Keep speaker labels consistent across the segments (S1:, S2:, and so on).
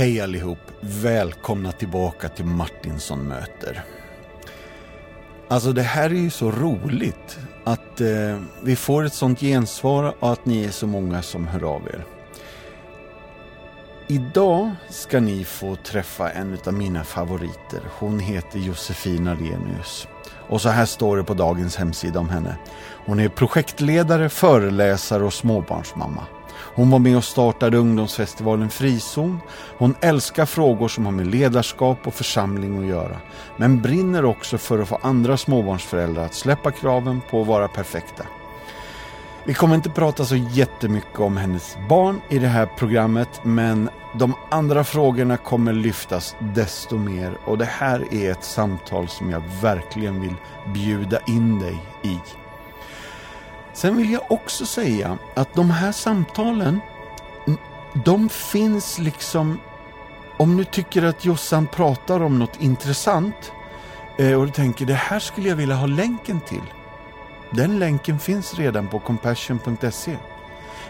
S1: Hej allihop! Välkomna tillbaka till Martinsson möter. Alltså det här är ju så roligt att eh, vi får ett sånt gensvar och att ni är så många som hör av er. Idag ska ni få träffa en av mina favoriter. Hon heter Josefin Arrhenius. Och så här står det på dagens hemsida om henne. Hon är projektledare, föreläsare och småbarnsmamma. Hon var med och startade ungdomsfestivalen Frizon. Hon älskar frågor som har med ledarskap och församling att göra. Men brinner också för att få andra småbarnsföräldrar att släppa kraven på att vara perfekta. Vi kommer inte prata så jättemycket om hennes barn i det här programmet men de andra frågorna kommer lyftas desto mer och det här är ett samtal som jag verkligen vill bjuda in dig i. Sen vill jag också säga att de här samtalen, de finns liksom... Om du tycker att Jossan pratar om något intressant eh, och du tänker det här skulle jag vilja ha länken till. Den länken finns redan på compassion.se.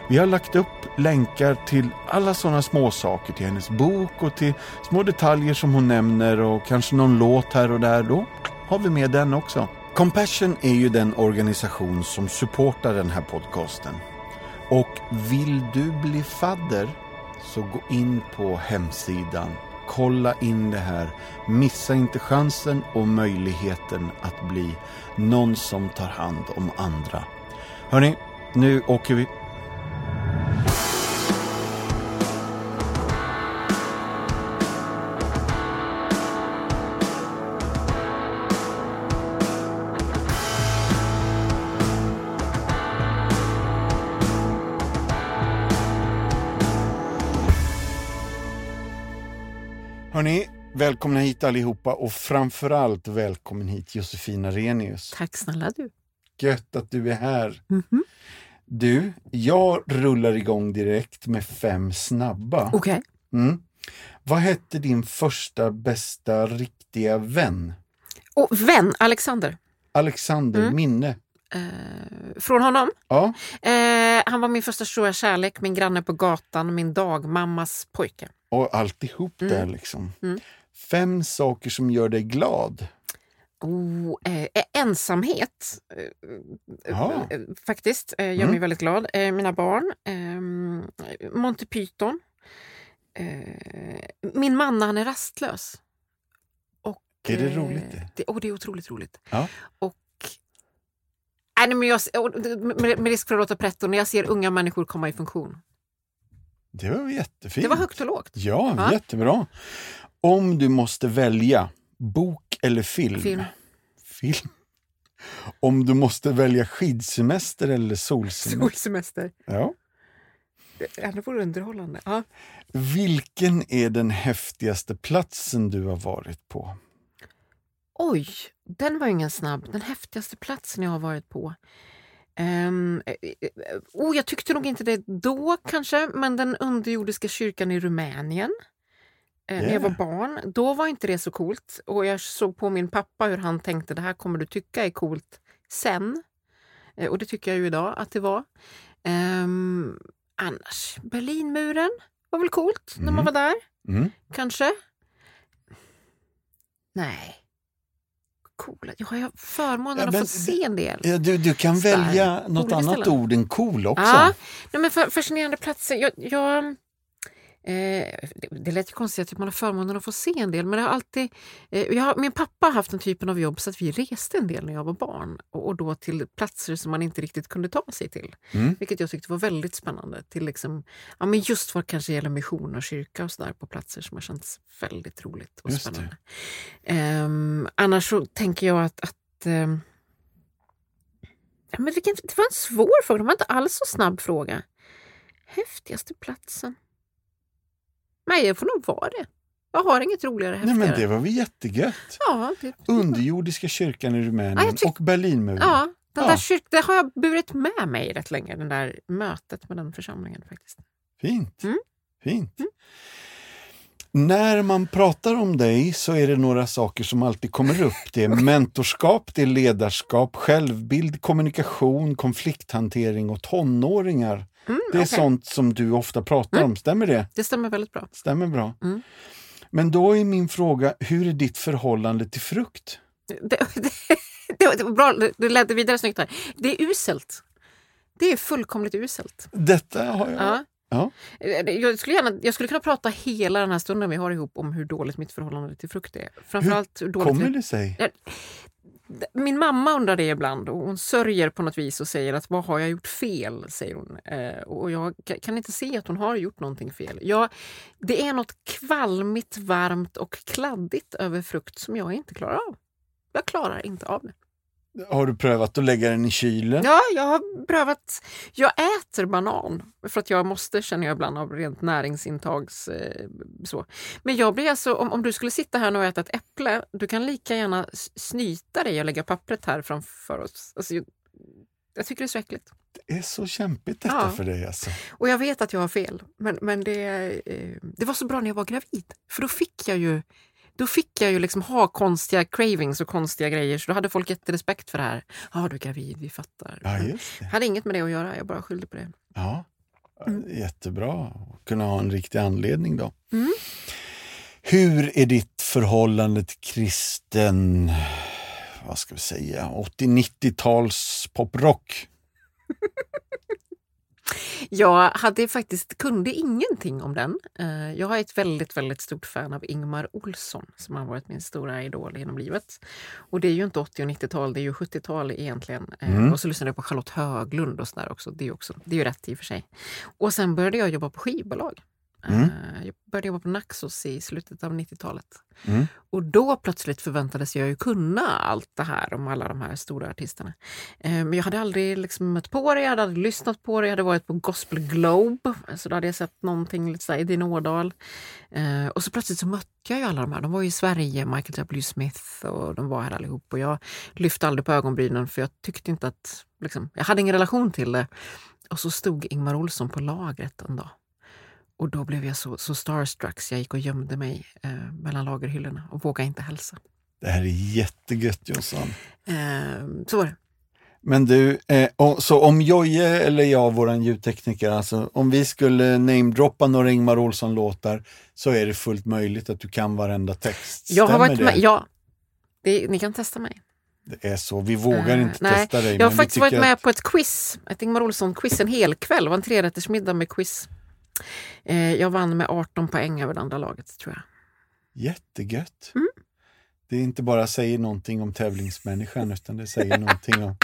S1: Vi har lagt upp länkar till alla sådana små saker, till hennes bok och till små detaljer som hon nämner och kanske någon låt här och där. Då har vi med den också. Compassion är ju den organisation som supportar den här podcasten. Och vill du bli fadder så gå in på hemsidan. Kolla in det här. Missa inte chansen och möjligheten att bli någon som tar hand om andra. Hörni, nu åker vi. Välkomna hit allihopa och framförallt välkommen hit Josefina Renius.
S2: Tack snälla du.
S1: Gött att du är här.
S2: Mm -hmm.
S1: Du, jag rullar igång direkt med fem snabba.
S2: Okej.
S1: Okay. Mm. Vad hette din första bästa riktiga vän?
S2: Oh, vän, Alexander.
S1: Alexander, mm. minne?
S2: Eh, från honom?
S1: Ja.
S2: Eh, han var min första stora kärlek, min granne på gatan, min dagmammas pojke.
S1: Och alltihop
S2: Mm.
S1: där liksom. Fem saker som gör dig glad.
S2: Oh, eh, ensamhet, eh,
S1: Ja.
S2: eh, faktiskt, eh, gör
S1: Mm.
S2: mig väldigt glad. Eh, mina barn, eh, Monty Python. Eh, min man när han är rastlös. Och,
S1: Är det
S2: eh,
S1: roligt det?
S2: det, oh, det är otroligt roligt.
S1: Ja.
S2: Och, nej, men jag, med risk för att låta pretto, när jag ser unga människor komma i funktion.
S1: Det var jättefint.
S2: Det var högt och lågt.
S1: Ja,
S2: Ja.
S1: jättebra. Om du måste välja bok eller film?
S2: Film.
S1: Film. Om du måste välja skidsemester eller solsemester?
S2: Solsemester.
S1: Ja.
S2: Det vore underhållande. Ja.
S1: Vilken är den häftigaste platsen du har varit på?
S2: Oj, den var ingen snabb. Den häftigaste platsen jag har varit på. Um, oh, jag tyckte nog inte det då kanske, men den underjordiska kyrkan i Rumänien. Eh, När jag var
S1: Yeah.
S2: barn. Då var inte det så coolt. Och jag såg på min pappa hur han tänkte det här kommer du tycka är coolt sen. Eh, och det tycker jag ju idag att det var. Ehm, annars, Berlinmuren var väl coolt när man
S1: Mm.
S2: var där.
S1: Mm.
S2: Kanske? Nej. Coola. Jag har förmånen
S1: Ja,
S2: att
S1: men
S2: få se en del.
S1: Ja, du, du kan välja något annat
S2: ställen.
S1: ord än cool också.
S2: Ja, nej, men fa- fascinerande platser. Jag, jag, det, det lät ju konstigt att man har förmånen att få se en del, men det har alltid... Eh, jag min pappa har haft den typen av jobb så att vi reste en del när jag var barn och, och då till platser som man inte riktigt kunde ta sig till.
S1: Mm.
S2: Vilket jag tyckte var väldigt spännande. Till liksom, ja, men just vad kanske gäller mission och kyrka och sådär på platser som har känts väldigt roligt och
S1: Just
S2: spännande. Ehm, annars så tänker jag att, att ehm, ja, men vilken, det var en svår fråga, det var inte alls så snabb fråga. Häftigaste platsen? Nej, det får nog vara det. Jag har inget roligare
S1: Nej,
S2: häftigare.
S1: men det var väl jättegött.
S2: Ja, det,
S1: Underjordiska kyrkan i Rumänien
S2: Ja, jag
S1: och Berlinmuren.
S2: ja, den
S1: Ja.
S2: där kyrk, det har jag burit med mig rätt länge, den där mötet med den församlingen faktiskt.
S1: Fint.
S2: Mm.
S1: Fint. När man pratar om dig så är det några saker som alltid kommer upp. Det är mentorskap, det är ledarskap, självbild, kommunikation, konflikthantering och tonåringar. Det är
S2: okej.
S1: sånt som du ofta pratar
S2: Mm.
S1: om, stämmer det?
S2: Det stämmer väldigt bra.
S1: Stämmer bra.
S2: Mm.
S1: Men då är min fråga, hur är ditt förhållande till frukt?
S2: Det, det, det, det bra, du ledde vidare snyggt här. Det är uselt. Det är fullkomligt uselt.
S1: Detta har jag...
S2: Ja.
S1: Ja.
S2: Jag, skulle gärna, jag skulle kunna prata hela den här stunden vi har ihop om hur dåligt mitt förhållande till frukt är. Framförallt hur dåligt
S1: Kommer det sig?
S2: Min mamma undrar det ibland och hon sörjer på något vis och säger att vad har jag gjort fel? säger hon. Eh, och jag kan inte se att hon har gjort någonting fel. Jag, det är något kvalmigt, varmt och kladdigt över frukt som jag inte klarar av. Jag klarar inte av det.
S1: Har du prövat att lägga den i kylen?
S2: Ja, jag har prövat. Jag äter banan för att jag måste, känner jag ibland, av rent näringsintags... Eh, så. Men jag blir alltså, om, om du skulle sitta här och äta ett äpple, du kan lika gärna snyta dig och lägga pappret här framför oss. Alltså, jag, jag tycker det är så äckligt.
S1: Det är så kämpigt detta
S2: Ja.
S1: för dig alltså.
S2: Och jag vet att jag har fel, men, men det, eh, det var så bra när jag var gravid. För då fick jag ju då fick jag ju liksom ha konstiga cravings och konstiga grejer. Så då hade folk jätterespekt för det här. Ja, du är gravid, vi fattar.
S1: Ja, just det.
S2: Jag hade inget med det att göra, jag bara skyllde på det.
S1: Ja.
S2: Mm.
S1: Jättebra att kunna ha en riktig anledning då.
S2: Mm.
S1: Hur är ditt förhållande till kristen, vad ska vi säga, 80-90-tals poprock?
S2: Jag hade faktiskt, kunde ingenting om den. Eh, Jag är ett väldigt, väldigt stort fan av Ingmar Olsson som har varit min stora idol genom livet. Och det är ju inte 80 och 90-tal, det är ju 70-tal egentligen. Eh,
S1: Mm.
S2: Och så lyssnade jag på Charlotte Höglund och sådär också. Det är ju också, det är ju rätt i och för sig. Och sen började jag jobba på skivbolag.
S1: Mm.
S2: Eh, Jag började jobba på Naxos i slutet av 90-talet.
S1: Mm.
S2: Och då plötsligt förväntades jag ju kunna allt det här om alla de här stora artisterna. Eh, Men jag hade aldrig liksom mött på det, jag hade aldrig lyssnat på det. Jag hade varit på Gospel Globe, så då hade jag sett någonting lite så här i din Ådal. Eh, Och så plötsligt så mötte jag ju alla de här. De var i Sverige, Michael W Smith och de var här allihop. Och jag lyfte aldrig på ögonbrynen för jag tyckte inte att, liksom, jag hade ingen relation till det. Och så stod Ingmar Olsson på lagret en dag. Och då blev jag så, så starstruck så jag gick och gömde mig eh, mellan lagerhyllorna och vågade inte hälsa.
S1: Det här är jättegött Jossan.
S2: Eh, så var det.
S1: Men du, eh, så om Jojje eller jag, våran ljudtekniker, alltså om vi skulle namedroppa några Ingmar Olsson-låtar så är det fullt möjligt att du kan varenda text.
S2: Jag har
S1: Stämmer
S2: varit
S1: det?
S2: med, ja, det, ni kan testa mig.
S1: Det är så, vi vågar
S2: Eh,
S1: inte
S2: nej,
S1: testa dig.
S2: Jag har faktiskt varit med
S1: att-
S2: på ett quiz, ett Ingmar Olsson-quiz en hel kväll. Det var en trerättersmiddag med quiz. Eh, jag vann med 18 poäng över det andra laget, tror jag.
S1: Jättegött.
S2: Mm.
S1: Det är inte bara säger någonting om tävlingsmänniskan utan det säger någonting om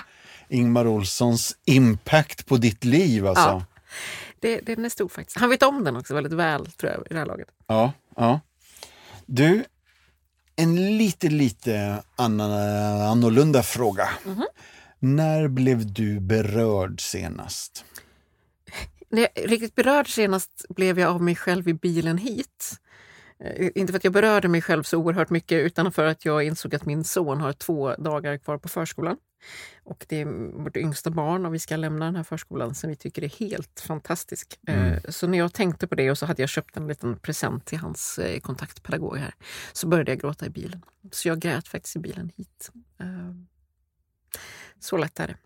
S1: Ingmar Olssons impact på ditt liv. Alltså.
S2: Ja. Det, den är stor faktiskt. Han vet om den också väldigt väl, tror jag, i det här laget.
S1: Ja, ja. Du, en lite, lite annan, annorlunda fråga.
S2: Mhm.
S1: När blev du berörd senast?
S2: När jag riktigt berörd senast blev jag av mig själv i bilen hit. Eh, Inte för att jag berörde mig själv så oerhört mycket utan för att jag insåg att min son har två dagar kvar på förskolan. Och det är vårt yngsta barn och vi ska lämna den här förskolan som vi tycker är helt fantastisk. Eh,
S1: Mm.
S2: Så när jag tänkte på det och så hade jag köpt en liten present till hans eh, kontaktpedagog här så började jag gråta i bilen. Så jag grät faktiskt i bilen hit. Så lätt är det.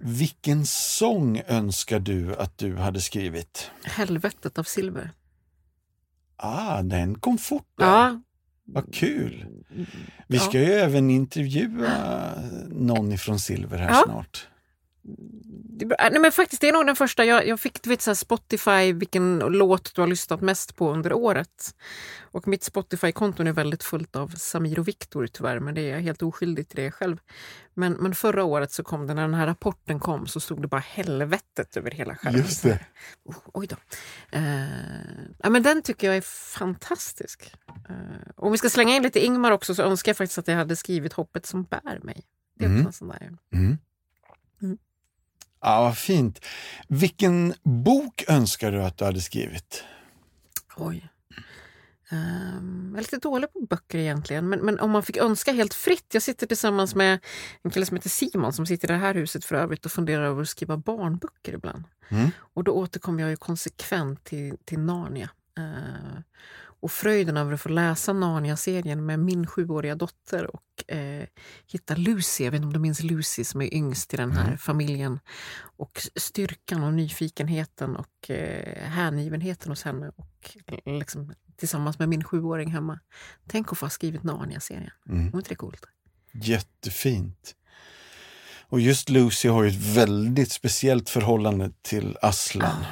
S1: Vilken sång önskar du att du hade skrivit?
S2: Helvetet av silver.
S1: Ah, den kom fort. där.
S2: Ja.
S1: Vad kul! Vi
S2: Ja.
S1: ska ju även intervjua någon ifrån Silver här
S2: Ja.
S1: snart.
S2: Bra. Nej, men faktiskt, det är nog den första. Jag, jag fick du vet, så Spotify, vilken låt du har lyssnat mest på under året. Och mitt Spotify-konto är väldigt fullt av Samir och Viktor tyvärr, men det är jag helt oskyldig till det själv. Men, men förra året så kom det, när den här rapporten kom så stod det bara helvetet över hela skärmen.
S1: Just det.
S2: Oh, oj då. Eh, ja, men den tycker jag är fantastisk. Eh, om vi ska slänga in lite Ingmar också så önskar jag faktiskt att jag hade skrivit Hoppet som bär mig. Det är också
S1: Mm.
S2: en sån där.
S1: Mm. Ja, vad fint. Vilken bok önskar du att du hade skrivit?
S2: Oj. Ehm, jag är lite dålig på böcker egentligen, men, men om man fick önska helt fritt. Jag sitter tillsammans med en kille som heter Simon som sitter i det här huset för övrigt och funderar över att skriva barnböcker ibland.
S1: Mm.
S2: Och då återkommer jag ju konsekvent till, till Narnia. Eh, Och fröjden över att få läsa Narnia-serien med min sjuåriga dotter och eh, hitta Lucy, jag vet inte om du minns Lucy som är yngst i den här
S1: Mm.
S2: familjen. Och styrkan och nyfikenheten och eh, hängivenheten hos henne och liksom, tillsammans med min sjuåring hemma. Tänk att få ha skrivit Narnia-serien.
S1: Mm.
S2: Var inte det coolt?
S1: Jättefint. Och just Lucy har ju ett väldigt speciellt förhållande till Aslan.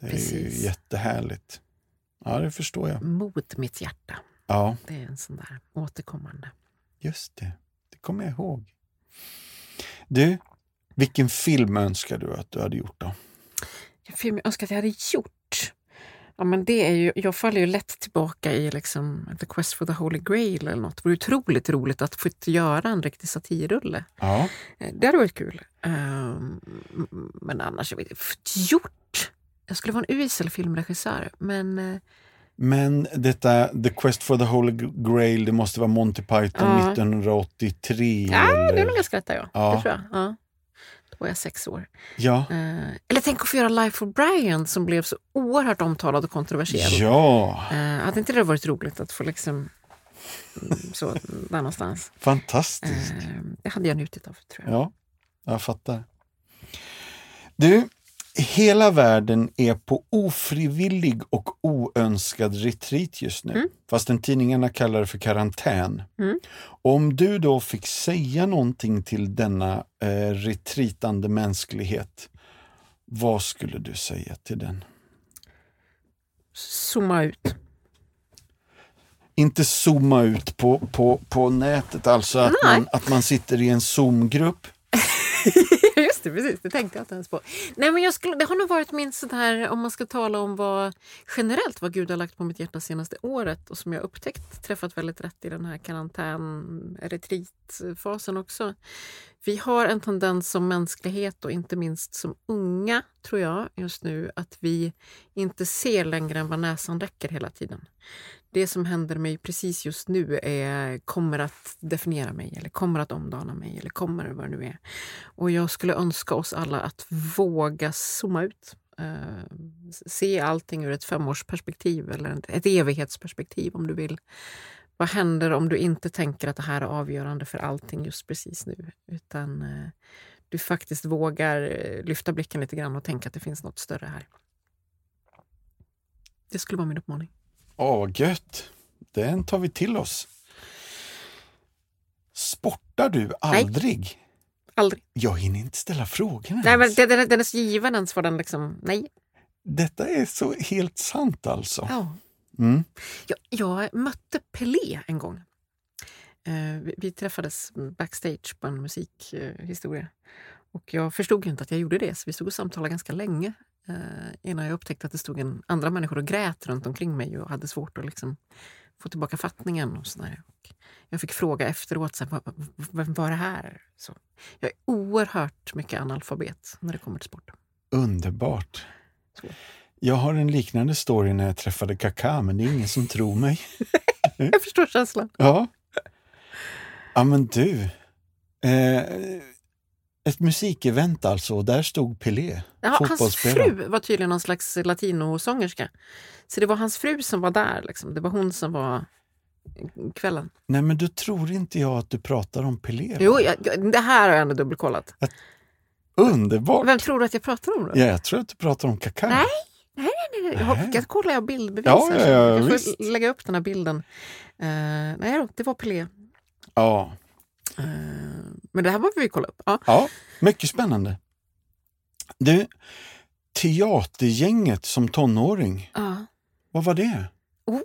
S1: det är
S2: precis.
S1: ju jättehärligt. Ja, det förstår jag.
S2: Mot mitt hjärta.
S1: Ja,
S2: Det är en sån där återkommande.
S1: just det. Det kommer jag ihåg. Du, vilken film önskar du att du hade gjort då?
S2: En film jag önskar att jag hade gjort. Ja, men det är ju, jag faller ju lätt tillbaka i liksom The Quest for the Holy Grail eller något. Det vore otroligt roligt att få göra en riktig satirrulle.
S1: Ja,
S2: Eh, Det hade varit kul. Ehm, men annars, jag vet gjort? Jag skulle vara en usel filmregissör, men eh,
S1: men detta The Quest for the Holy Grail, det måste vara Monty Python
S2: Ja.
S1: 1983?
S2: ja, det är
S1: eller?
S2: nog ganska rätt där, ja.
S1: Ja.
S2: Det tror jag. Ja. Då var jag sex år.
S1: Ja.
S2: Eh, eller tänk att få göra Life of Brian som blev så oerhört omtalad och kontroversiell.
S1: ja,
S2: Eh, hade inte det varit roligt att få liksom mm, så där någonstans?
S1: fantastiskt.
S2: Eh, det hade jag njutit av tror jag.
S1: Ja, jag fattar. Du, hela världen är på ofrivillig och oönskad retreat just nu.
S2: Mm.
S1: Fastän tidningarna kallar det för karantän.
S2: Mm.
S1: Om du då fick säga någonting till denna eh, retreatande mänsklighet, vad skulle du säga till den?
S2: Zooma ut.
S1: Inte zooma ut på, på, på nätet, alltså att
S2: Nej.
S1: man, att man sitter i en Zoom-grupp.
S2: Just det, precis. Det tänkte jag inte ens på. Nej, men jag skulle, det har nog varit min sådär, om man ska tala om vad generellt vad Gud har lagt på mitt hjärta senaste året och som jag upptäckt träffat väldigt rätt i den här karantän retreatfasen också. Vi har en tendens som mänsklighet och inte minst som unga, tror jag, just nu att vi inte ser längre än vad näsan räcker hela tiden. Det som händer mig precis just nu är, kommer att definiera mig eller kommer att omdana mig eller kommer vad det nu är. Och jag skulle önska oss alla att våga zooma ut. Eh, se allting ur ett femårsperspektiv eller ett- evighetsperspektiv om du vill. Vad händer om du inte tänker att det här är avgörande för allting just precis nu? Utan eh, du faktiskt vågar eh, lyfta blicken lite grann och tänka att det finns något större här. Det skulle vara min uppmaning.
S1: Åh, vad gött! Den tar vi till oss. Sportar du aldrig?
S2: Aldrig.
S1: Jag hinner inte ställa frågorna
S2: Nej, men
S1: ens.
S2: den, den, den är så given ens för den liksom, nej.
S1: Detta är så helt sant alltså.
S2: Ja.
S1: Mm.
S2: Jag, jag mötte Pelé en gång. Eh, vi, vi träffades backstage på en musikhistoria. och jag förstod inte att jag gjorde det, så vi stod och samtalade ganska länge innan jag upptäckte att det stod en, andra människor och grät runt omkring mig och hade svårt att liksom, få tillbaka fattningen. Och sådär. Och jag fick fråga efteråt, så här, "Vad- vad- vem var det här? Så, jag är oerhört mycket analfabet när det kommer till sport.
S1: Underbart.
S2: Så.
S1: Jag har en liknande story när jag träffade Kaká, men det är ingen som tror mig.
S2: Jag förstår känslan.
S1: Ja. Ja, men du. Eh, ett musikevent alltså, och där stod Pelé,
S2: Ja, hans fru var tydligen någon slags latinosångerska. Så det var hans fru som var där. Liksom. Det var hon som var kvällen.
S1: Nej, men då tror inte jag att du pratar om Pelé. va?
S2: Jo, jag, det här har jag ändå dubbelkollat.
S1: Underbart!
S2: Vem tror du att jag pratar om då?
S1: Ja, jag tror att du pratar om Kaká.
S2: Nej. Nej, nej, nej.
S1: Nej.
S2: jag kollar jag bildbevis
S1: Ja,
S2: här
S1: ja, ja,
S2: Jag får lägga upp den här bilden. Eh, nej då, det var Pelé.
S1: Ja.
S2: Eh, men det här behöver vi kolla upp. Ja.
S1: ja, mycket spännande. Du, teatergänget som tonåring,
S2: Ja.
S1: vad var det?
S2: Oh,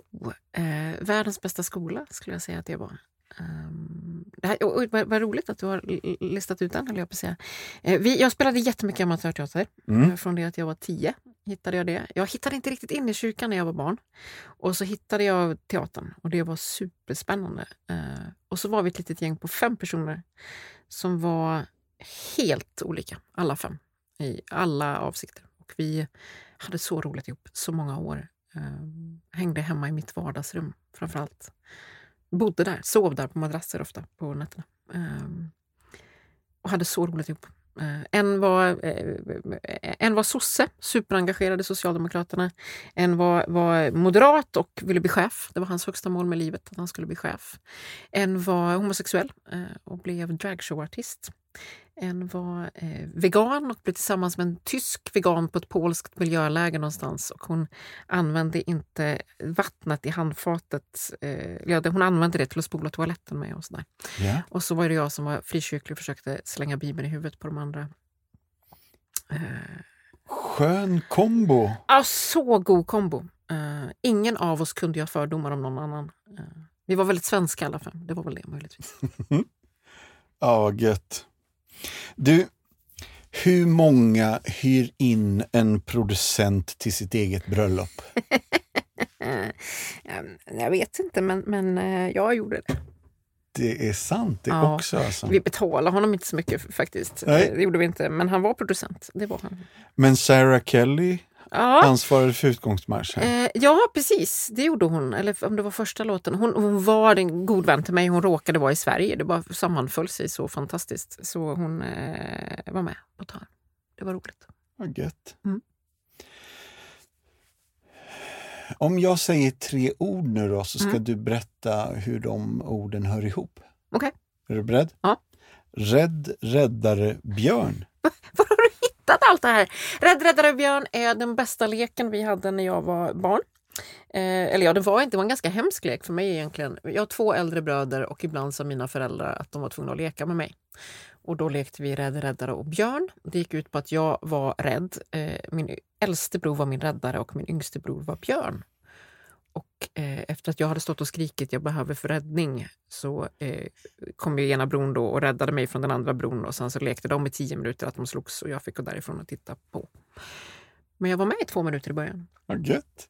S2: eh, världens bästa skola skulle jag säga att det var. Um, det här, och, och, vad, vad roligt att du har listat ut den, höll jag på att säga. Eh, vi, jag spelade jättemycket amatörteater.
S1: Mm.
S2: Eh, Från det att jag var tio hittade jag det. Jag hittade inte riktigt in i kyrkan när jag var barn. Och så hittade jag teatern och det var superspännande. Eh, och så var vi ett litet gäng på fem personer som var helt olika, alla fem, i alla avsikter. Och vi hade så roligt ihop så många år. Eh, hängde hemma i mitt vardagsrum framför allt. Bodde där, sov där på madrasser ofta på nätterna. Eh, och hade så roligt ihop. Eh, en var, eh, en var sosse, superengagerad i Socialdemokraterna. En var, var moderat och ville bli chef. Det var hans högsta mål med livet, att han skulle bli chef. En var homosexuell eh, och blev dragshowartist. En var eh, vegan och blev tillsammans med en tysk vegan på ett polskt miljöläger någonstans. Och hon använde inte vattnet i handfatet. Eh, ja, hon använde det till att spola toaletten med. Och så, där.
S1: Ja.
S2: och så var det jag som var frikyrklig och försökte slänga Bibeln i huvudet på de andra. Eh,
S1: Skön kombo.
S2: ja, så god kombo. Eh, ingen av oss kunde ha fördomar om någon annan. Eh, vi var väldigt svenska alla fem. Det var väl det möjligtvis.
S1: Ja, gött. Du, hur många hyr in en producent till sitt eget bröllop?
S2: Eh, jag vet inte, men, men eh, jag gjorde det.
S1: Det är sant det
S2: Ja.
S1: också. Alltså.
S2: Vi betalade honom inte så mycket faktiskt.
S1: Nej.
S2: Eh, Det gjorde vi inte, men han var producent. Det var han.
S1: Men Sarah Kelly
S2: Ja,
S1: ansvarade för utgångsmarschen.
S2: eh, ja precis. Det gjorde hon. Eller om det var första låten. Hon, hon var en god vän till mig. Hon råkade vara i Sverige. Det bara sammanföll sig så fantastiskt. Så hon eh, var med på ett hörn. Det var roligt.
S1: Vad gött.
S2: Mm.
S1: Om jag säger tre ord nu då så ska
S2: Mm.
S1: du berätta hur de orden hör ihop.
S2: Okej.
S1: Är du beredd?
S2: Ja.
S1: Rädd, räddare, björn.
S2: Var har hittat allt det här? Rädd räddare björn är den bästa leken vi hade när jag var barn. Eh, eller ja, det var inte, det var en ganska hemsk lek för mig egentligen. Jag har två äldre bröder och ibland sa mina föräldrar att de var tvungna att leka med mig. Och då lekte vi rädd, räddare och björn. Det gick ut på att jag var rädd. Eh, min äldste bror var min räddare och min yngste bror var björn. Och eh, efter att jag hade stått och skrikit jag behöver för räddning så eh, kom ju ena bron då och räddade mig från den andra bron och sen så lekte de i tio minuter att de slogs och jag fick gå därifrån och titta på. Men jag var med i två minuter i början.
S1: Vad gött.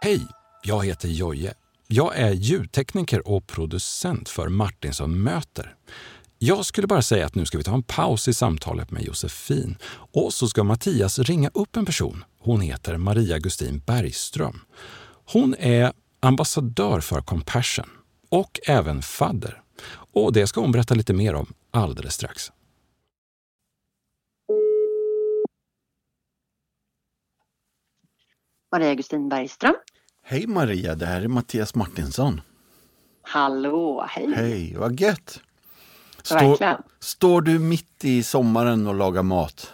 S3: Hej, jag heter Joje. Jag är ljudtekniker och producent för Martinsson möter. Jag skulle bara säga att nu ska vi ta en paus i samtalet med Josefin och så ska Mattias ringa upp en person. Hon heter Maria Gustin Bergström. Hon är ambassadör för Compassion och även fadder. Och det ska hon berätta lite mer om alldeles strax.
S4: Maria Gustin Bergström.
S1: Hej Maria, det här är Mattias Martinsson.
S4: Hallå, hej.
S1: Hej, vad gött. Står,
S4: Verkligen.
S1: står du mitt i sommaren och lagar mat?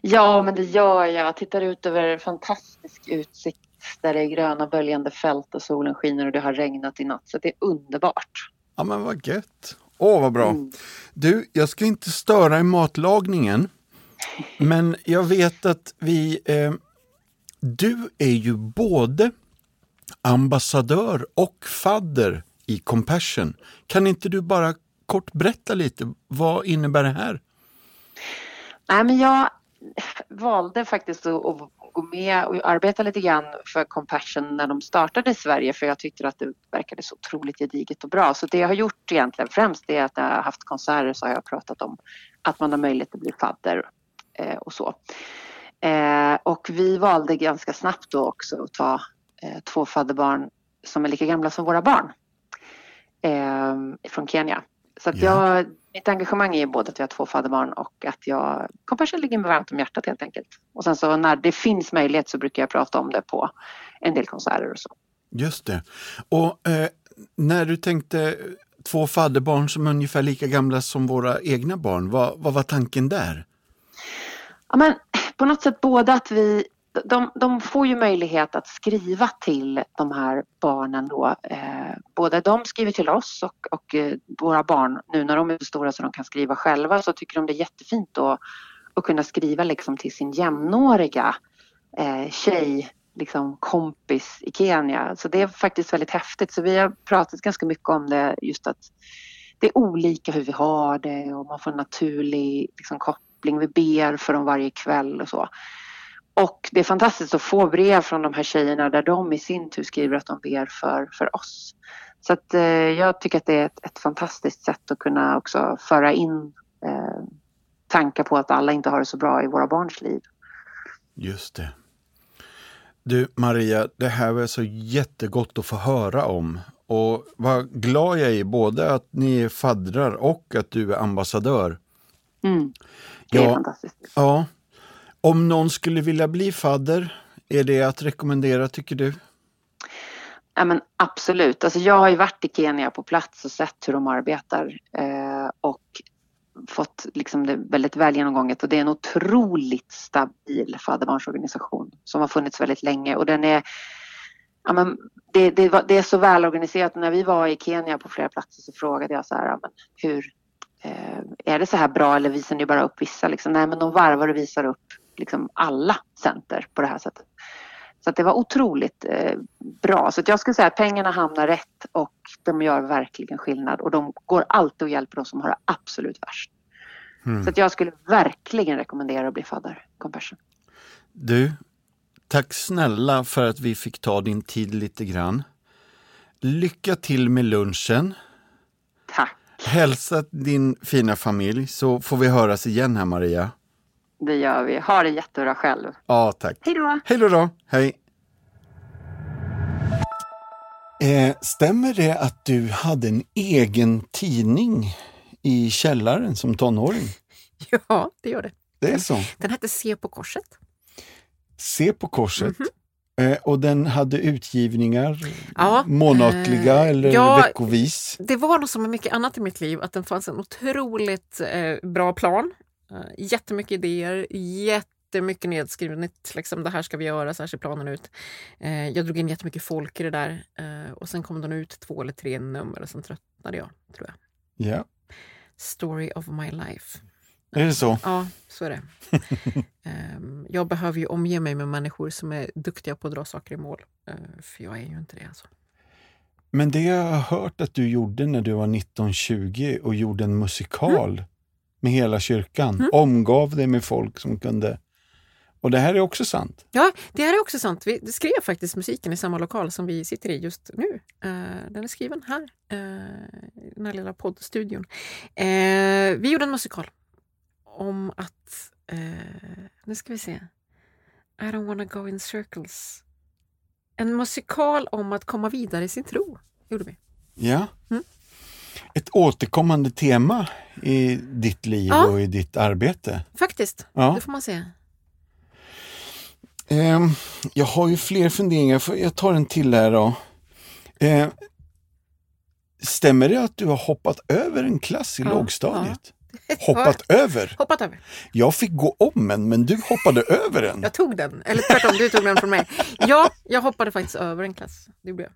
S4: Ja, men det gör jag. Jag tittar ut över fantastisk utsikt där det är gröna böljande fält och solen skiner och det har regnat i natt. Så det är underbart.
S1: Ja men vad gött. Åh vad bra.
S4: Mm.
S1: Du, jag ska inte störa i matlagningen. Men jag vet att vi... Eh, du är ju både ambassadör och fadder i Compassion. Kan inte du bara kort berätta lite, vad innebär det här?
S4: Nej, men jag valde faktiskt att, att gå med och arbeta lite grann för Compassion när de startade i Sverige för jag tyckte att det verkade så otroligt gediget och bra. Så det jag har gjort egentligen främst är att jag har haft konserter så har jag pratat om att man har möjlighet att bli fadder eh, och så. Eh, och vi valde ganska snabbt då också att ta eh, två fadderbarn som är lika gamla som våra barn eh, från Kenya. Så att
S1: Ja.
S4: jag, mitt engagemang är både att jag har två fadderbarn och att jag Compassion ligger mig varmt om hjärtat helt enkelt. Och sen så när det finns möjlighet så brukar jag prata om det på en del konserter och så.
S1: Just det. Och eh, när du tänkte två fadderbarn som är ungefär lika gamla som våra egna barn, vad, vad var tanken där?
S4: Ja, men på något sätt både att vi de, de får ju möjlighet att skriva till de här barnen då. Eh, både de skriver till oss och, och eh, våra barn, nu när de är så stora så de kan skriva själva, så tycker de det är jättefint då att kunna skriva liksom till sin jämnåriga eh, tjej, liksom kompis i Kenya. Så det är faktiskt väldigt häftigt. Så vi har pratat ganska mycket om det, just att det är olika hur vi har det och man får en naturlig liksom, koppling. Vi ber för dem varje kväll och så. Och det är fantastiskt att få brev från de här tjejerna där de i sin tur skriver att de ber för, för oss. Så att, eh, jag tycker att det är ett, ett fantastiskt sätt att kunna också föra in eh, tankar på att alla inte har det så bra i våra barns liv.
S1: Just det. Du Maria, det här var så jättegott att få höra om. Och vad glad jag är både att ni är faddrar och att du är ambassadör.
S4: Mm. Det är
S1: Ja.
S4: fantastiskt.
S1: Ja. Om någon skulle vilja bli fadder, är det att rekommendera tycker du?
S4: Ja, men absolut. Alltså, jag har ju varit i Kenya på plats och sett hur de arbetar eh, och fått liksom det väldigt väl genomgånget och det är en otroligt stabil fadderbarnsorganisation som har funnits väldigt länge och den är Ja, men det, det, det är så välorganiserat. När vi var i Kenya på flera platser så frågade jag så här, ja, men hur, eh, är det så här bra eller visar ni bara upp vissa? Liksom, nej, men de varvar och visar upp liksom, alla center på det här sättet. Så det var otroligt eh, bra. Så jag skulle säga att pengarna hamnar rätt och de gör verkligen skillnad och de går alltid och hjälper de som har det absolut värst.
S1: Mm.
S4: Så jag skulle verkligen rekommendera att bli fadder Compassion.
S1: Du, tack snälla för att vi fick ta din tid lite grann. Lycka till med lunchen.
S4: Tack,
S1: Hälsa din fina familj så får vi höras igen här Maria.
S4: Det gör vi. Ha det jättebra själv.
S1: Ja, tack.
S4: Hej då!
S1: Hej då. Hej. Eh, stämmer det att du hade en egen tidning i källaren som tonåring?
S2: Ja, det gör det.
S1: Det är så?
S2: Den hette Se på korset.
S1: Se på korset. Eh, och den hade utgivningar
S2: Ja,
S1: månatliga
S2: eh,
S1: eller
S2: ja,
S1: veckovis?
S2: Det var nog som med mycket annat i mitt liv att den fanns en otroligt eh, bra plan. Eh, jättemycket idéer, jättemycket nedskrivet. Liksom, det här ska vi göra, så här ser planen ut. Eh, jag drog in jättemycket folk i det där eh, och sen kom den ut två eller tre nummer och sen tröttnade jag, tror jag.
S1: Ja,
S2: Story of my life.
S1: är det så?
S2: Ja, så är det. Ehm, jag behöver ju omge mig med människor som är duktiga på att dra saker i mål. För jag är ju inte det. Alltså.
S1: Men det jag har hört att du gjorde när du var 19-20 och gjorde en musikal med hela kyrkan,
S2: Mm.
S1: omgav dig med folk som kunde... Och det här är också sant?
S2: Ja, det här är också sant. Vi skrev faktiskt musiken i samma lokal som vi sitter i just nu. Eh, den är skriven här, i den här lilla poddstudion. Eh, vi gjorde en musikal om att... Nu ska vi se. I don't wanna go in circles. En musikal om att komma vidare i sin tro, gjorde vi.
S1: Ja.
S2: Mm.
S1: Ett återkommande tema i ditt liv
S2: Ja.
S1: och i ditt arbete.
S2: Faktiskt,
S1: Ja.
S2: det får man säga.
S1: Ehm, jag har ju fler funderingar, jag tar en till här då. Ehm, stämmer det att du har hoppat över en klass i
S2: Ja,
S1: lågstadiet? Hoppat över?
S2: Hoppat över.
S1: Jag fick gå om en, men du hoppade över en.
S2: Jag tog den. Eller tvärtom, du tog den från mig. Ja, jag hoppade faktiskt över en klass. Det jag.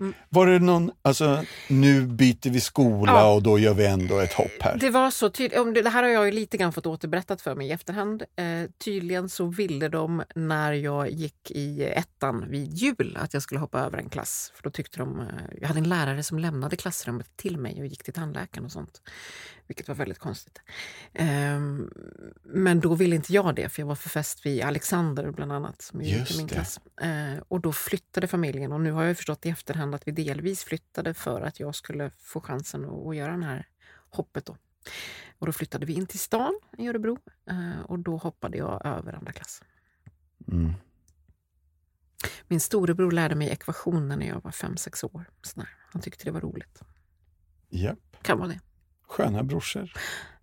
S2: Eh,
S1: Var det någon, alltså nu byter vi skola
S2: Ja.
S1: och då gör vi ändå ett hopp här?
S2: Det var så tydligt. Det här har jag ju lite grann fått återberättat för mig i efterhand. Eh, tydligen så ville de när jag gick i ettan vid jul att jag skulle hoppa över en klass. För då tyckte de, eh, jag hade en lärare som lämnade klassrummet till mig och gick till tandläkaren och sånt. Vilket var väldigt konstigt. Ehm, men då ville inte jag det för jag var för fäst vid Alexander bland annat som gick i min klass. Eh, och då flyttade familjen och nu har jag förstått i efterhand att vi delvis flyttade för att jag skulle få chansen att, att göra det här hoppet. Då. Och då flyttade vi in till stan i Örebro eh, och då hoppade jag över andra klass.
S1: Mm.
S2: Min storebror lärde mig ekvationer när jag var fem sex år. Sådär. Han tyckte det var roligt.
S1: Ja,
S2: Kan vara det.
S1: Sköna brorsor.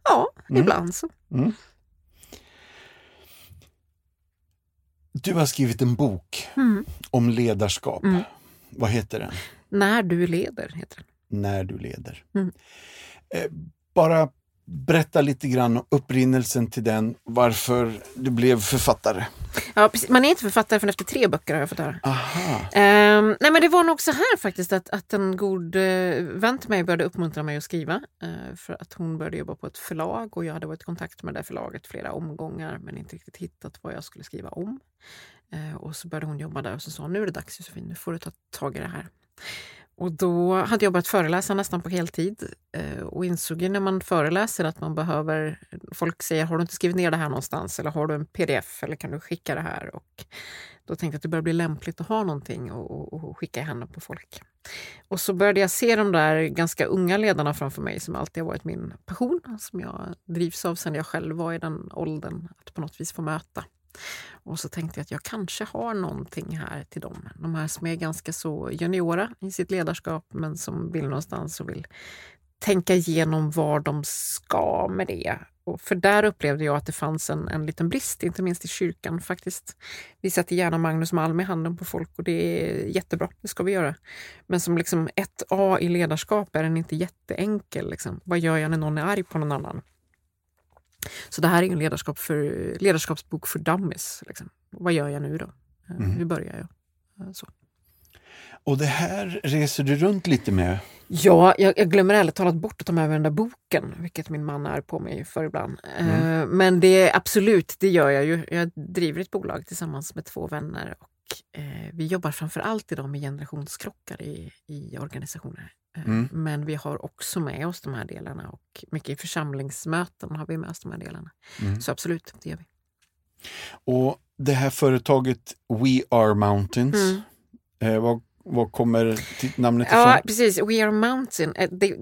S2: Ja,
S1: Mm.
S2: ibland så.
S1: Mm. Du har skrivit en bok
S2: Mm.
S1: om ledarskap.
S2: Mm.
S1: Vad heter den?
S2: När du leder, heter den.
S1: När du leder.
S2: Mm.
S1: Eh, bara berätta lite grann om upprinnelsen till den, varför du blev författare.
S2: Ja, precis. Man är inte författare förrän efter tre böcker har jag fått höra.
S1: Aha.
S2: Ehm, nej men det var nog så här faktiskt att, att en god eh, vän till mig började uppmuntra mig att skriva. eh, för att hon började jobba på ett förlag och jag hade varit i kontakt med det förlaget flera omgångar men inte riktigt hittat vad jag skulle skriva om. Eh, och så började hon jobba där och så sa nu är det dags Josefin, nu får du ta tag i det här. Och då hade jag börjat föreläsa nästan på heltid eh, och insåg ju när man föreläser att man behöver... Folk säger, har du inte skrivit ner det här någonstans eller har du en pdf eller kan du skicka det här? Och då tänkte jag att det börjar bli lämpligt att ha någonting och, och, och skicka i händerna på folk. Och så började jag se de där ganska unga ledarna framför mig som alltid har varit min passion, som jag drivs av sen jag själv var i den åldern, att på något vis få möta. Och så tänkte jag att jag kanske har någonting här till dem. De här som är ganska så juniora i sitt ledarskap men som vill någonstans och vill tänka igenom var de ska med det. Och för där upplevde jag att det fanns en, en liten brist, inte minst i kyrkan faktiskt. Vi sätter gärna Magnus Malm i handen på folk och det är jättebra, det ska vi göra. Men som liksom ett A i ledarskap är den inte jätteenkel. Liksom. Vad gör jag när någon är arg på någon annan? Så det här är en ledarskap för, ledarskapsbok för dummies. Liksom. Vad gör jag nu då? Mm. Hur börjar jag? Så.
S1: Och det här reser du runt lite med?
S2: Ja, jag, jag glömmer ärligt talat bort att ta med varenda boken, vilket min man är på mig för ibland. Mm. Uh, men det absolut, det gör jag ju. Jag driver ett bolag tillsammans med två vänner och uh, vi jobbar framför allt idag med generationskrockar i, i organisationer. Uh, mm. Men vi har också med oss de här delarna och mycket i församlingsmöten har vi med oss de här delarna. Mm. Så absolut, det gör vi.
S1: Och det här företaget We Are Mountains, mm. Eh, vad var kommer namnet ifrån?
S2: Ja, precis. We are mountain. Eh, det,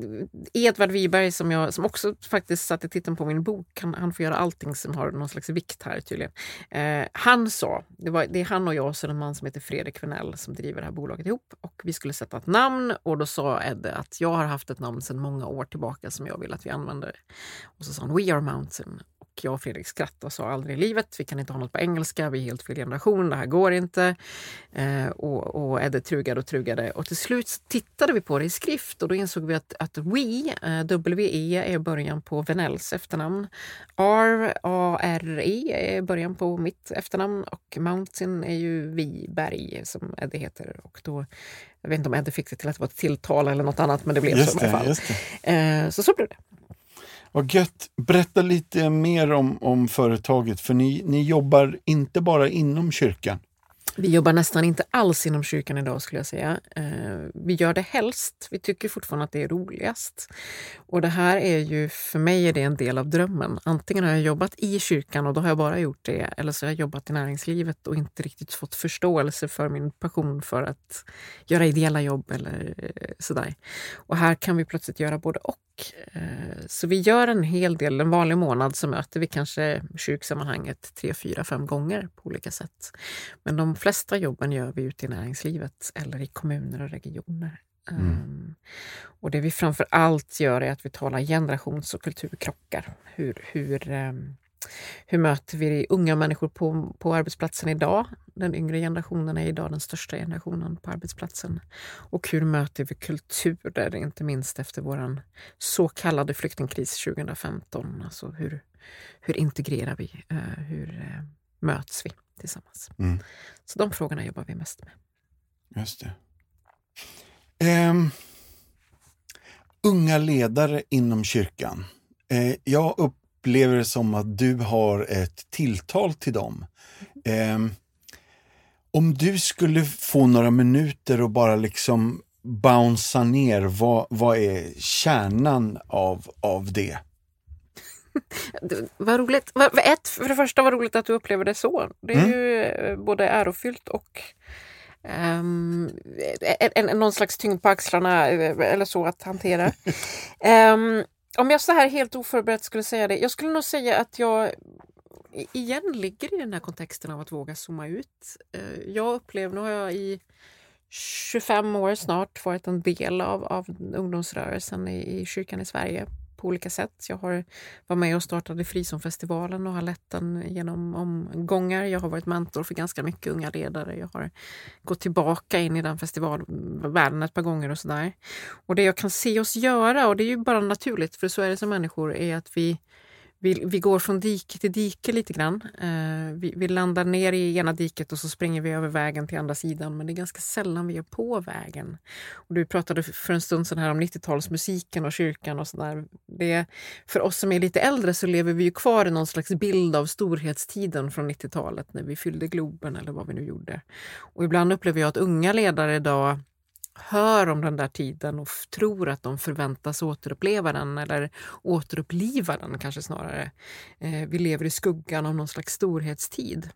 S2: Edvard Wiberg som, jag, som också faktiskt satte titeln på min bok, han, han får göra allting som har någon slags vikt här tydligen. Eh, han sa, det, var, det är han och jag och en man som heter Fredrik Venell som driver det här bolaget ihop och vi skulle sätta ett namn och då sa Edde att jag har haft ett namn sedan många år tillbaka som jag vill att vi använder. Och så sa han We are mountain jag och Fredrik skrattade och sa aldrig i livet, vi kan inte ha något på engelska, vi är helt fel generation, det här går inte. Eh, och, och Edde trugade och trugade och till slut tittade vi på det i skrift och då insåg vi att, att We, eh, W-E, är början på Venells efternamn. R, A-R-E är början på mitt efternamn och Mountain är ju Viberg som Edde heter. Och då, jag vet inte om Edde fick det till att det var ett tilltal eller något annat men det blev just så i alla fall. Eh, så så blev det.
S1: Vad gött! Berätta lite mer om, om företaget, för ni, ni jobbar inte bara inom kyrkan.
S2: Vi jobbar nästan inte alls inom kyrkan idag skulle jag säga. Eh, vi gör det helst. Vi tycker fortfarande att det är roligast. Och det här är ju, för mig är det en del av drömmen. Antingen har jag jobbat i kyrkan och då har jag bara gjort det, eller så har jag jobbat i näringslivet och inte riktigt fått förståelse för min passion för att göra ideella jobb eller eh, sådär. Och här kan vi plötsligt göra både och. Eh, så vi gör en hel del. En vanlig månad så möter vi kanske kyrksammanhanget tre, fyra, fem gånger på olika sätt. Men de flesta jobben gör vi ute i näringslivet eller i kommuner och regioner. Mm. Um, och det vi framför allt gör är att vi talar generations och kulturkrockar. Hur, hur, um, hur möter vi unga människor på, på arbetsplatsen idag? Den yngre generationen är idag den största generationen på arbetsplatsen. Och hur möter vi kulturer, inte minst efter vår så kallade flyktingkris 2015? Alltså hur, hur integrerar vi? Uh, hur uh, möts vi tillsammans? Mm. Så de frågorna jobbar vi mest med.
S1: Just det. Um, unga ledare inom kyrkan. Uh, jag upp upplever det som att du har ett tilltal till dem. Eh, om du skulle få några minuter och bara liksom bouncea ner, vad, vad är kärnan av, av det?
S2: vad roligt. Ett, för det första, vad roligt att du upplever det så. Det är mm. ju eh, både ärofyllt och um, en, en, någon slags tyngd på axlarna eh, eller så att hantera. um, Om jag så här helt oförberett skulle säga det. Jag skulle nog säga att jag igen ligger i den här kontexten av att våga zooma ut. Eh, jag upplever, nu har jag i 25 år snart varit en del av, av ungdomsrörelsen i, i kyrkan i Sverige på olika sätt. Jag har varit med och startade Frizonfestivalen och har lett den genom omgångar. Jag har varit mentor för ganska mycket unga ledare. Jag har gått tillbaka in i den festivalvärlden ett par gånger och sådär. Och det jag kan se oss göra, och det är ju bara naturligt för så är det som människor, är att vi vi, vi går från dike till dike lite grann. Eh, vi, vi, landar ner i ena diket och så springer vi över vägen till andra sidan. Men det är ganska sällan vi är på vägen. Och du pratade för en stund sedan här om 90-talsmusiken och kyrkan och sådär. För oss som är lite äldre så lever vi ju kvar i någon slags bild av storhetstiden från 90-talet när vi fyllde Globen eller vad vi nu gjorde. Och ibland upplever jag att unga ledare idag hör om den där tiden och tror att de förväntas återuppleva den eller återuppliva den kanske snarare. Eh, vi lever i skuggan av någon slags storhetstid.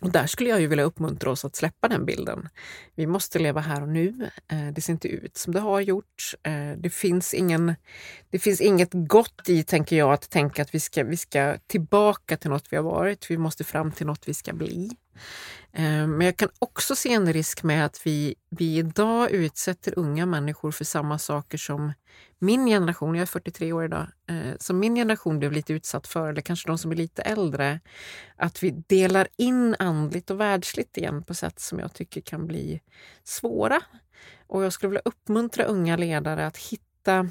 S2: Och där skulle jag ju vilja uppmuntra oss att släppa den bilden. Vi måste leva här och nu. Eh, det ser inte ut som det har gjort. Eh, det finns, ingen, det finns inget gott i, tänker jag, att tänka att vi ska, vi ska tillbaka till något vi har varit. Vi måste fram till något vi ska bli. Eh, men jag kan också se en risk med att vi, vi idag utsätter unga människor för samma saker som min generation, jag är 43 år idag, eh, som min generation blev lite utsatt för, eller kanske de som är lite äldre, att vi delar in andligt och världsligt igen på sätt som jag tycker kan bli svåra. Och jag skulle vilja uppmuntra unga ledare att hitta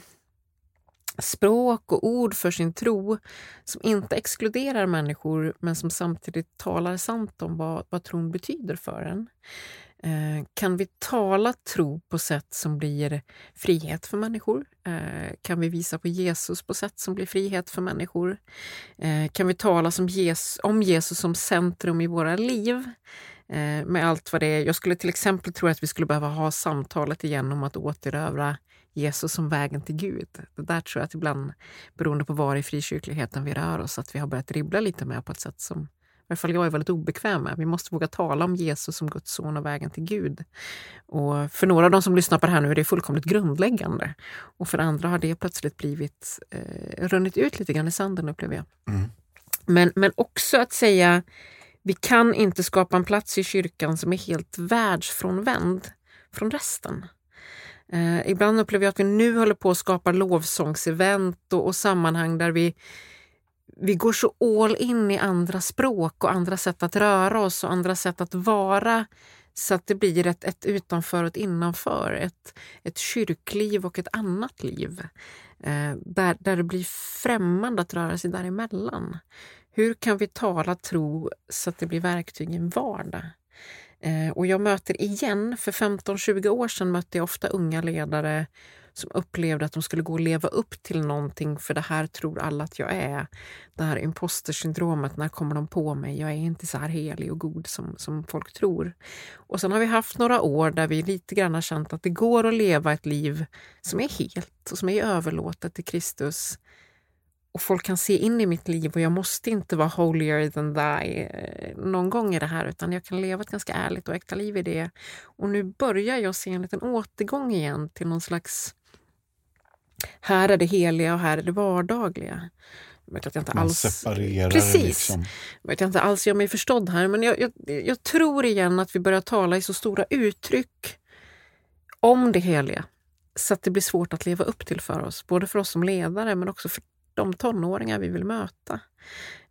S2: språk och ord för sin tro som inte exkluderar människor men som samtidigt talar sant om vad, vad tron betyder för en. Eh, kan vi tala tro på sätt som blir frihet för människor? Eh, kan vi visa på Jesus på sätt som blir frihet för människor? Eh, kan vi tala som Jesus, om Jesus som centrum i våra liv? Eh, med allt vad det är. Jag skulle till exempel tro att vi skulle behöva ha samtalet igen om att återövra Jesus som vägen till Gud. Det där tror jag att ibland, beroende på var i frikyrkligheten vi rör oss, att vi har börjat dribbla lite med på ett sätt som i alla fall jag är väldigt obekväm med. Vi måste våga tala om Jesus som Guds son och vägen till Gud. Och för några av de som lyssnar på det här nu är det fullkomligt grundläggande. Och för andra har det plötsligt blivit eh, runnit ut lite grann i sanden upplever jag. Mm. Men, men också att säga vi kan inte skapa en plats i kyrkan som är helt världsfrånvänd från resten. Eh, ibland upplever jag att vi nu håller på att skapa lovsångsevent och, och sammanhang där vi vi går så all in i andra språk och andra sätt att röra oss och andra sätt att vara så att det blir ett, ett utanför och ett innanför, ett, ett kyrkliv och ett annat liv. Eh, där, där det blir främmande att röra sig däremellan. Hur kan vi tala tro så att det blir verktyg i en vardag? Eh, och jag möter igen, för 15-20 år sedan mötte jag ofta unga ledare som upplevde att de skulle gå och leva upp till någonting för det här tror alla att jag är. Det här impostersyndromet, när kommer de på mig? Jag är inte så här helig och god som, som folk tror. Och sen har vi haft några år där vi lite grann har känt att det går att leva ett liv som är helt och som är överlåtet till Kristus och folk kan se in i mitt liv och jag måste inte vara holier than thy eh, någon gång i det här utan jag kan leva ett ganska ärligt och äkta liv i det. Och nu börjar jag se en liten återgång igen till någon slags här är det heliga och här är det vardagliga. Jag vet att jag inte
S1: Man
S2: alls...
S1: separerar
S2: Precis.
S1: liksom.
S2: Jag vet jag inte alls gör mig förstådd här men jag, jag, jag tror igen att vi börjar tala i så stora uttryck om det heliga så att det blir svårt att leva upp till för oss. Både för oss som ledare men också för de tonåringar vi vill möta.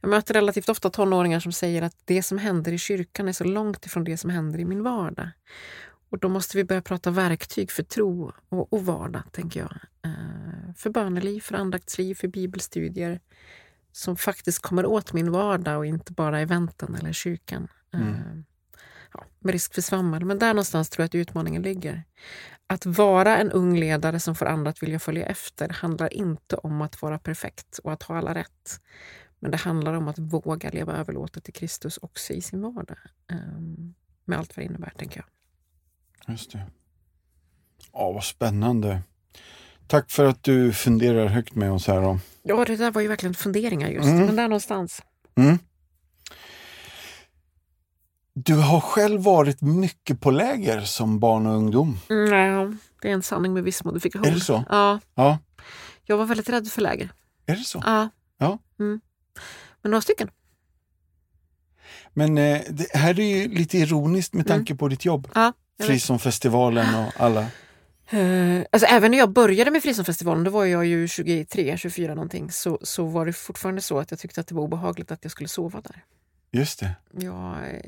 S2: Jag möter relativt ofta tonåringar som säger att det som händer i kyrkan är så långt ifrån det som händer i min vardag. Och då måste vi börja prata verktyg för tro och, och vardag, tänker jag. Eh, för böneliv, för andaktsliv, för bibelstudier som faktiskt kommer åt min vardag och inte bara eventen eller kyrkan. Eh, mm. ja, med risk för svammel, men där någonstans tror jag att utmaningen ligger. Att vara en ung ledare som får andra att vilja följa efter handlar inte om att vara perfekt och att ha alla rätt. Men det handlar om att våga leva överlåtet till Kristus också i sin vardag. Um, med allt vad det innebär, tänker jag.
S1: Just det. Ja, vad spännande. Tack för att du funderar högt med oss här. Då.
S2: Ja, det där var ju verkligen funderingar just, mm. men där någonstans.
S1: Mm. Du har själv varit mycket på läger som barn och ungdom.
S2: Mm, ja, det är en sanning med viss modifikation.
S1: Är det så?
S2: Ja.
S1: ja.
S2: Jag var väldigt rädd för läger.
S1: Är det så?
S2: Ja.
S1: ja.
S2: Mm. Men några stycken.
S1: Men eh, det här är ju lite ironiskt med tanke mm. på ditt jobb.
S2: Ja,
S1: Frizonfestivalen och alla.
S2: Uh, alltså även när jag började med Frizonfestivalen, då var jag ju 23, 24 någonting, så, så var det fortfarande så att jag tyckte att det var obehagligt att jag skulle sova där.
S1: Just det.
S2: Ja, eh,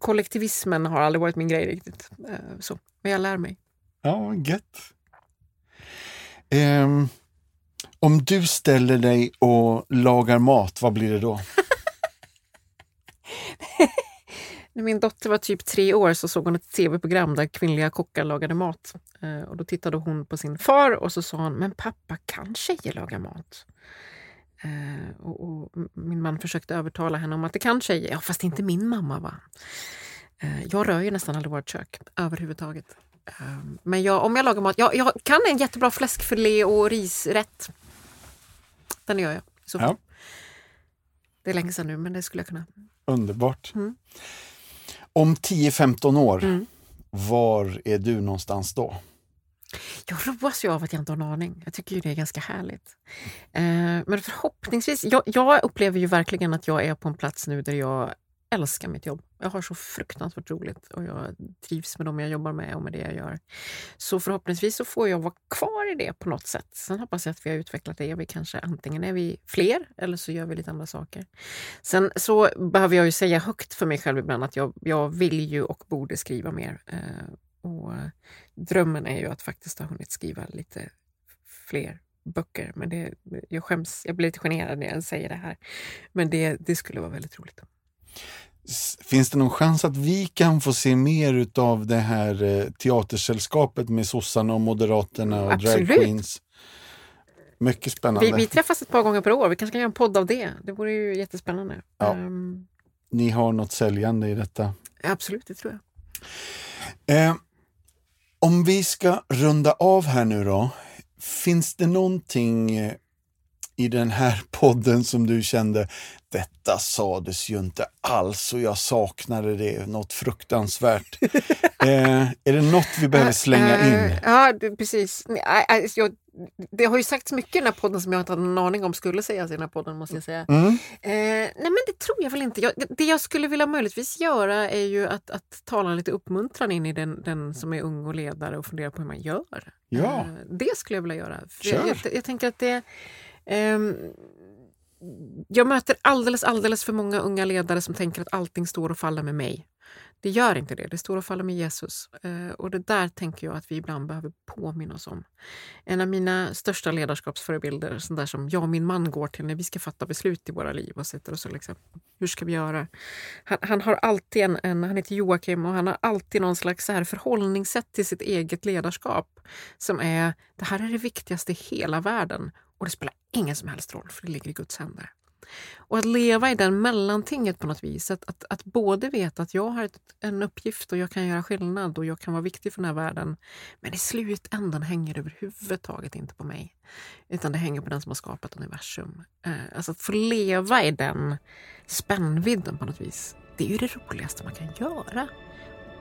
S2: kollektivismen har aldrig varit min grej riktigt. Eh, så. Men jag lär mig.
S1: Ja, gött. Um, om du ställer dig och lagar mat, vad blir det då?
S2: När min dotter var typ tre år så såg hon ett tv-program där kvinnliga kockar lagade mat. Eh, och Då tittade hon på sin far och så sa hon, men pappa, kan tjejer laga mat? Eh, och, och, min man försökte övertala henne om att det kan tjejer. Ja, fast inte min mamma. va? Eh, jag rör ju nästan aldrig vårt kök överhuvudtaget. Eh, men jag, om jag lagar mat, jag, jag, kan en jättebra fläskfilé och risrätt. Den gör jag. Så ja. Det är länge sedan nu, men det skulle jag kunna.
S1: Underbart.
S2: Mm.
S1: Om 10-15 år,
S2: Mm.
S1: var är du någonstans då?
S2: Jag roas ju av att jag inte har en aning. Jag tycker ju det är ganska härligt. Eh, men förhoppningsvis, jag, jag upplever ju verkligen att jag är på en plats nu där jag älskar mitt jobb. Jag har så fruktansvärt roligt och jag trivs med dem jag jobbar med och med det jag gör. Så förhoppningsvis så får jag vara kvar i det på något sätt. Sen hoppas jag att vi har utvecklat det. Vi kanske antingen är vi fler eller så gör vi lite andra saker. Sen så behöver jag ju säga högt för mig själv ibland att jag, jag vill ju och borde skriva mer. Eh, Eh, och drömmen är ju att faktiskt ha hunnit skriva lite fler böcker. Men det, jag skäms, jag blir lite generad när jag säger det här. Men det, det skulle vara väldigt roligt.
S1: Finns det någon chans att vi kan få se mer av det här eh, teatersällskapet med sossarna och moderaterna och
S2: Absolut.
S1: drag queens? Mycket spännande.
S2: Vi, vi träffas ett par gånger per år. Vi kanske kan göra en podd av det. Det vore ju jättespännande.
S1: Ja.
S2: Ehm,
S1: Ni har något säljande i detta.
S2: absolut, det tror jag.
S1: Eh, om vi ska runda av här nu då. Finns det någonting eh, i den här podden som du kände, detta sades ju inte alls och jag saknade det, något fruktansvärt. eh, är det något vi behöver slänga
S2: Eh,
S1: in?
S2: Ja, precis. Nej, Jag, det har ju sagts mycket i den här podden som jag inte hade någon aning om skulle sägas i den här podden. måste jag säga.
S1: Mm.
S2: Eh, nej men det tror jag väl inte. Jag, det- det jag skulle vilja möjligtvis göra är ju att, att tala lite uppmuntran in i den, den som är ung och ledare och fundera på hur man gör.
S1: Ja.
S2: Eh, det skulle jag vilja göra. För jag, jag, jag tänker att det... Ehm, jag möter alldeles, alldeles för många unga ledare som tänker att allting står och faller med mig. Det gör inte det. Det står och faller med Jesus. Eh, och det där tänker jag att vi ibland behöver påminna oss om. En av mina största ledarskapsförebilder, sån där som jag och min man går till när vi ska fatta beslut i våra liv och sätter oss och liksom, hur ska vi göra? Han, han har alltid en, en, han heter Joakim och han har alltid någon slags så här förhållningssätt till sitt eget ledarskap som är, det här är det viktigaste i hela världen och det spelar ingen som helst roll för det ligger i Guds händer. Och att leva i den mellantinget på något vis. Att, att, att både veta att jag har ett, en uppgift och jag kan göra skillnad och jag kan vara viktig för den här världen. Men i slutändan hänger det överhuvudtaget inte på mig. Utan det hänger på den som har skapat universum. Eh, alltså att få leva i den spännvidden på något vis. Det är ju det roligaste man kan göra.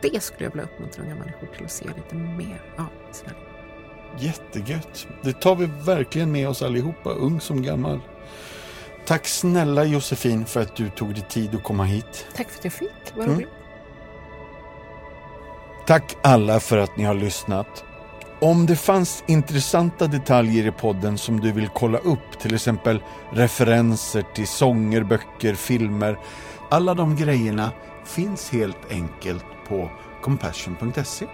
S2: Det skulle jag vilja uppmuntra unga människor till att se lite mer av i sina liv.
S1: Jättegött. Det tar vi verkligen med oss allihopa, ung som gammal. Tack snälla Josefin för att du tog dig tid att komma hit.
S2: Tack för att jag fick. Vad
S1: Mm.
S2: roligt.
S1: Tack alla för att ni har lyssnat. Om det fanns intressanta detaljer i podden som du vill kolla upp, till exempel referenser till sånger, böcker, filmer. Alla de grejerna finns helt enkelt på compassion.se.